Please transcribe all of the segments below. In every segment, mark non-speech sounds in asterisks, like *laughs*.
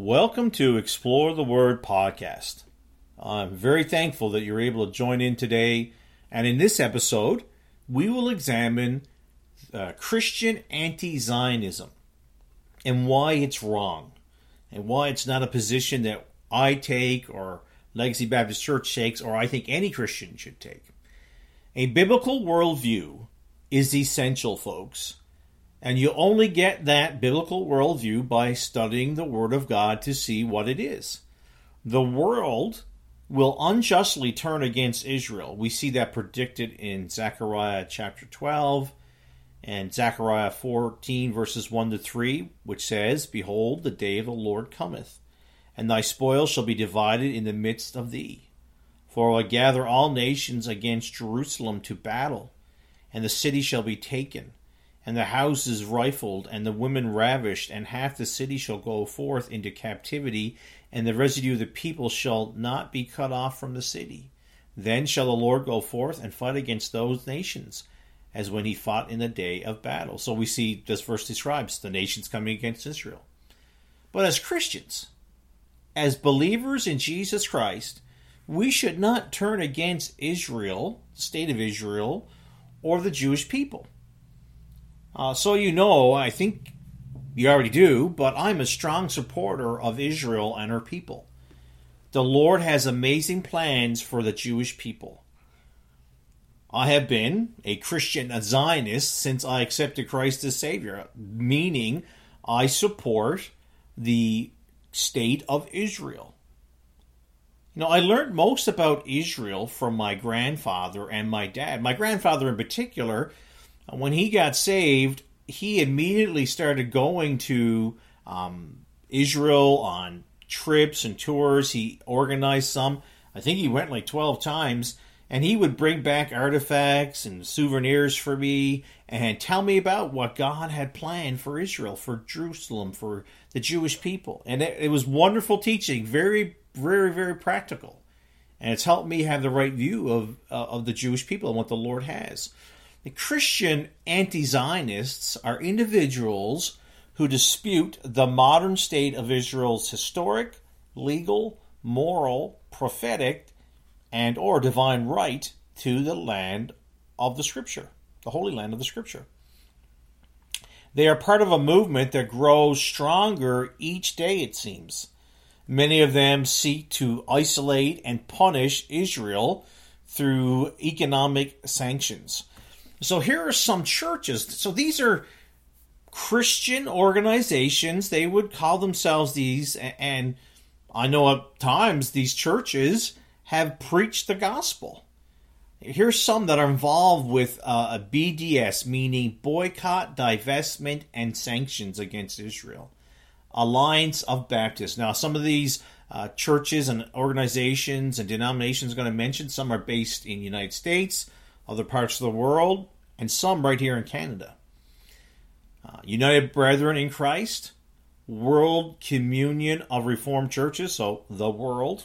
Welcome to Explore the Word podcast. I'm very thankful that you're able to join in today. And in this episode, we will examine uh, Christian anti Zionism and why it's wrong and why it's not a position that I take or Legacy Baptist Church takes or I think any Christian should take. A biblical worldview is essential, folks. And you only get that biblical worldview by studying the Word of God to see what it is. The world will unjustly turn against Israel. We see that predicted in Zechariah chapter 12 and Zechariah 14, verses 1 to 3, which says, Behold, the day of the Lord cometh, and thy spoil shall be divided in the midst of thee. For I gather all nations against Jerusalem to battle, and the city shall be taken and the houses rifled, and the women ravished, and half the city shall go forth into captivity, and the residue of the people shall not be cut off from the city. Then shall the Lord go forth and fight against those nations, as when he fought in the day of battle. So we see this verse describes the nations coming against Israel. But as Christians, as believers in Jesus Christ, we should not turn against Israel, the state of Israel, or the Jewish people. Uh, so you know, I think you already do, but I'm a strong supporter of Israel and her people. The Lord has amazing plans for the Jewish people. I have been a Christian a Zionist since I accepted Christ as Savior, meaning I support the state of Israel. You know, I learned most about Israel from my grandfather and my dad. My grandfather, in particular, when he got saved, he immediately started going to um, Israel on trips and tours. He organized some. I think he went like 12 times. And he would bring back artifacts and souvenirs for me and tell me about what God had planned for Israel, for Jerusalem, for the Jewish people. And it, it was wonderful teaching, very, very, very practical. And it's helped me have the right view of, uh, of the Jewish people and what the Lord has. The Christian anti Zionists are individuals who dispute the modern state of Israel's historic, legal, moral, prophetic, and or divine right to the land of the scripture, the holy land of the scripture. They are part of a movement that grows stronger each day, it seems. Many of them seek to isolate and punish Israel through economic sanctions. So here are some churches. So these are Christian organizations. They would call themselves these, and I know at times these churches have preached the gospel. Here's some that are involved with uh, a BDS, meaning boycott, divestment, and sanctions against Israel. Alliance of Baptists. Now, some of these uh, churches and organizations and denominations I'm going to mention, some are based in the United States, other parts of the world, and some right here in Canada. Uh, United Brethren in Christ, World Communion of Reformed Churches, so the world,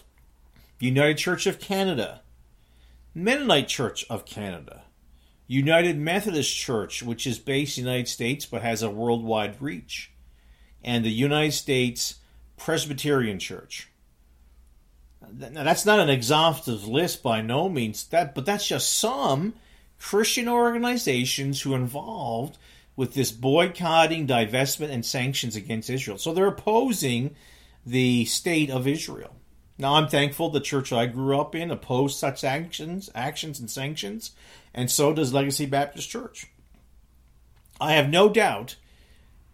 United Church of Canada, Mennonite Church of Canada, United Methodist Church, which is based in the United States but has a worldwide reach, and the United States Presbyterian Church. Now, that's not an exhaustive list by no means, that, but that's just some Christian organizations who are involved with this boycotting, divestment, and sanctions against Israel. So they're opposing the state of Israel. Now, I'm thankful the church I grew up in opposed such actions, actions and sanctions, and so does Legacy Baptist Church. I have no doubt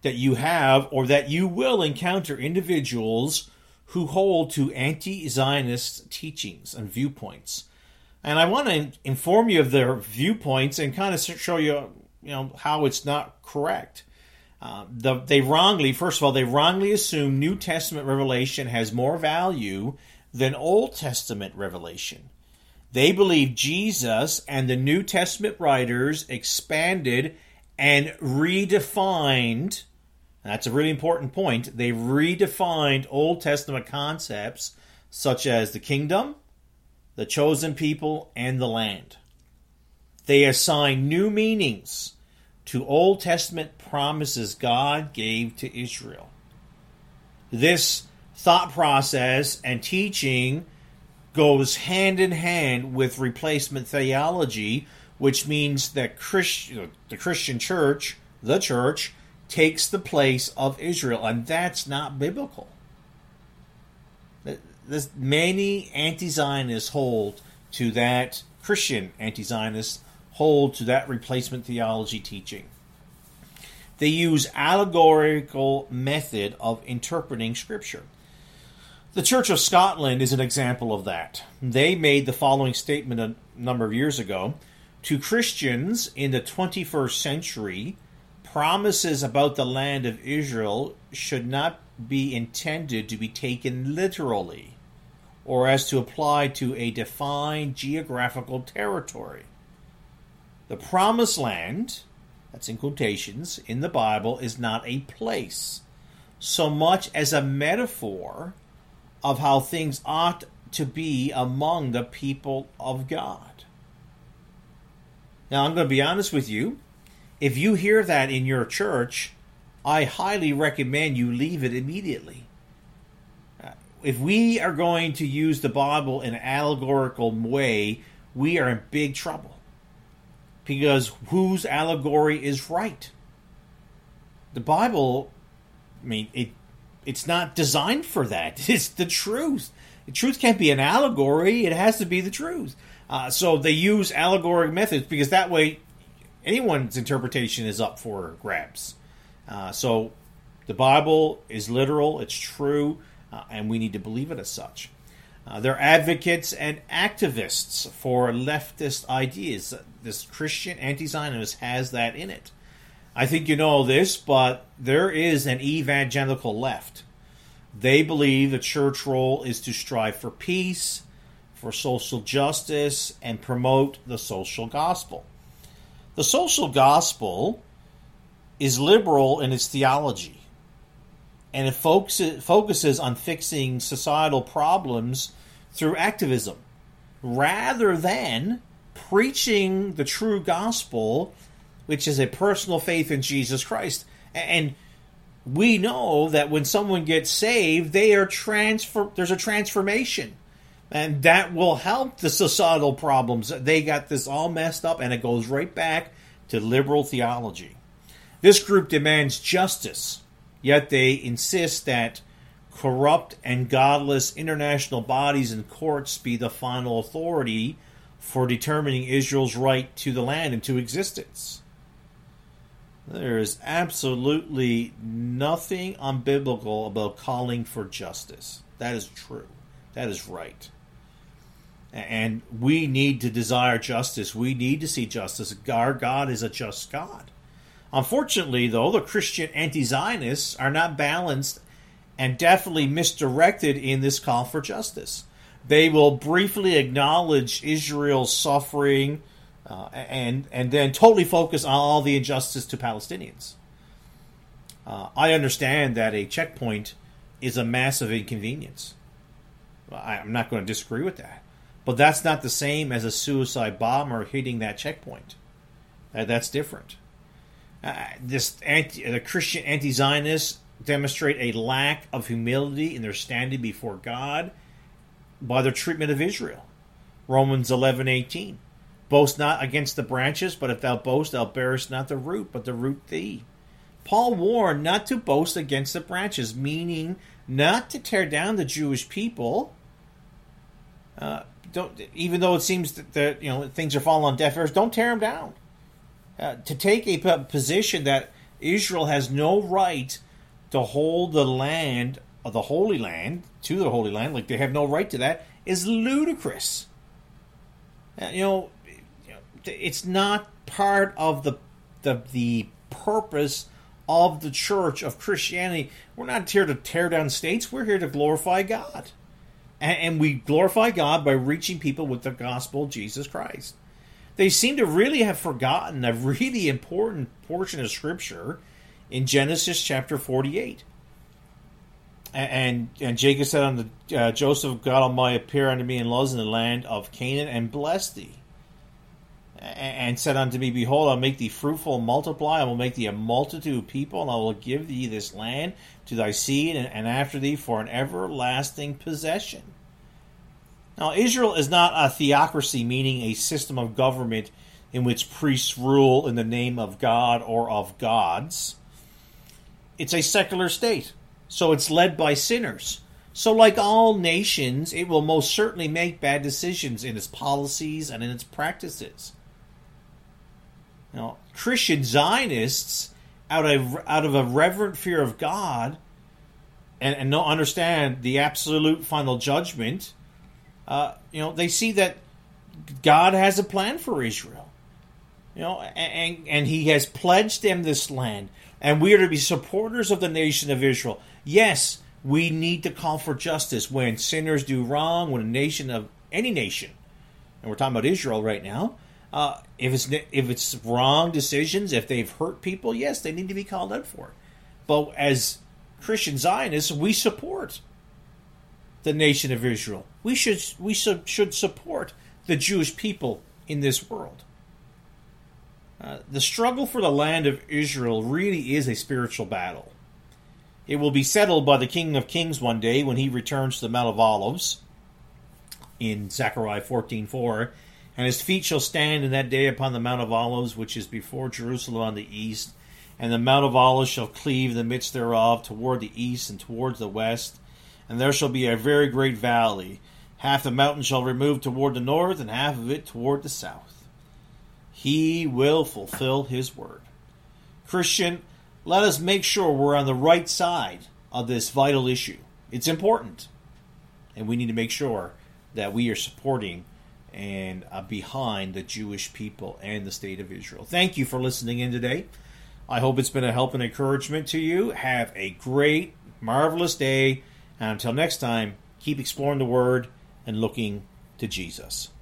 that you have or that you will encounter individuals who hold to anti Zionist teachings and viewpoints and I want to inform you of their viewpoints and kind of show you, you know, how it's not correct. Uh, the, they wrongly, first of all, they wrongly assume New Testament revelation has more value than Old Testament revelation. They believe Jesus and the New Testament writers expanded and redefined. That's a really important point. They redefined Old Testament concepts such as the kingdom, the chosen people, and the land. They assign new meanings to Old Testament promises God gave to Israel. This thought process and teaching goes hand in hand with replacement theology, which means that Christ, the Christian church, the church, takes the place of Israel, and that's not biblical. Many anti-Zionists hold to that Christian anti-Zionists hold to that replacement theology teaching. They use allegorical method of interpreting scripture. The Church of Scotland is an example of that. They made the following statement a number of years ago to Christians in the 21st century, promises about the land of Israel should not be intended to be taken literally or as to apply to a defined geographical territory. The promised land, that's in quotations, in the Bible is not a place so much as a metaphor of how things ought to be among the people of God. Now, I'm going to be honest with you. If you hear that in your church, I highly recommend you leave it immediately. If we are going to use the Bible in an allegorical way, we are in big trouble. Because whose allegory is right? The Bible, I mean, it it's not designed for that. *laughs* It's the truth. The truth can't be an allegory. It has to be the truth. Uh, so they use allegoric methods because that way anyone's interpretation is up for grabs. Uh, so the Bible is literal, it's true, uh, and we need to believe it as such. Uh, they're advocates and activists for leftist ideas. This Christian anti Zionist has that in it. I think you know this, but there is an evangelical left. They believe the church role is to strive for peace, for social justice, and promote the social gospel. The social gospel is liberal in its theology, and it focuses, on fixing societal problems through activism rather than preaching the true gospel which is a personal faith in Jesus Christ. And we know that when someone gets saved, they are transfer there's a transformation. And that will help the societal problems. They got this all messed up and it goes right back to liberal theology. This group demands justice, yet they insist that corrupt and godless international bodies and courts be the final authority for determining Israel's right to the land and to existence. There is absolutely nothing unbiblical about calling for justice. That is true. That is right. And we need to desire justice. We need to see justice. Our God is a just God. Unfortunately, though, the Christian anti Zionists are not balanced and definitely misdirected in this call for justice. They will briefly acknowledge Israel's suffering uh, and and then totally focus on all the injustice to Palestinians. Uh, I understand that a checkpoint is a massive inconvenience. I'm not going to disagree with that, but that's not the same as a suicide bomber hitting that checkpoint. Uh, that's different. Uh, this anti, the Christian anti-Zionists demonstrate a lack of humility in their standing before God by their treatment of Israel. Romans eleven eighteen. Boast not against the branches, but if thou boast, thou bearest not the root, but the root thee. Paul warned not to boast against the branches, meaning not to tear down the Jewish people. Uh, don't, even though it seems that, that, you know things are falling on deaf ears, don't tear them down. Uh, to take a position that Israel has no right to hold the land of the Holy Land to the Holy Land, like they have no right to that, is ludicrous. Uh, you know, it's not part of the the the purpose of the church of Christianity. We're not here to tear down states. We're here to glorify God, and, and we glorify God by reaching people with the gospel of Jesus Christ. They seem to really have forgotten a really important portion of Scripture in Genesis chapter forty-eight. And and Jacob said unto uh, Joseph, God Almighty appear unto me in Luz in the land of Canaan and bless thee and said unto me, Behold, I'll make thee fruitful and multiply. I will make thee a multitude of people, and I will give thee this land to thy seed and, and after thee for an everlasting possession. Now, Israel is not a theocracy, meaning a system of government in which priests rule in the name of God or of gods. It's a secular state, so it's led by sinners. So, like all nations, it will most certainly make bad decisions in its policies and in its practices. Now, Christian Zionists, out of out of a reverent fear of God, and, and don't understand the absolute final judgment, uh, you know, they see that God has a plan for Israel. You know, and, and He has pledged them this land, and we are to be supporters of the nation of Israel. Yes, we need to call for justice when sinners do wrong, when a nation of any nation, and we're talking about Israel right now, uh, if it's if it's wrong decisions, if they've hurt people, yes, they need to be called out for it. But as Christian Zionists, we support the nation of Israel. We should we should, should support the Jewish people in this world. Uh, the struggle for the land of Israel really is a spiritual battle. It will be settled by the King of Kings one day when he returns to the Mount of Olives in Zechariah 14:4 and his feet shall stand in that day upon the Mount of Olives, which is before Jerusalem on the east. And the Mount of Olives shall cleave the midst thereof toward the east and towards the west. And there shall be a very great valley. Half the mountain shall remove toward the north, and half of it toward the south. He will fulfill his word. Christian, let us make sure we're on the right side of this vital issue. It's important. And we need to make sure that we are supporting and uh, behind the Jewish people and the state of Israel. Thank you for listening in today. I hope it's been a help and encouragement to you. Have a great, marvelous day. And until next time, keep exploring the Word and looking to Jesus.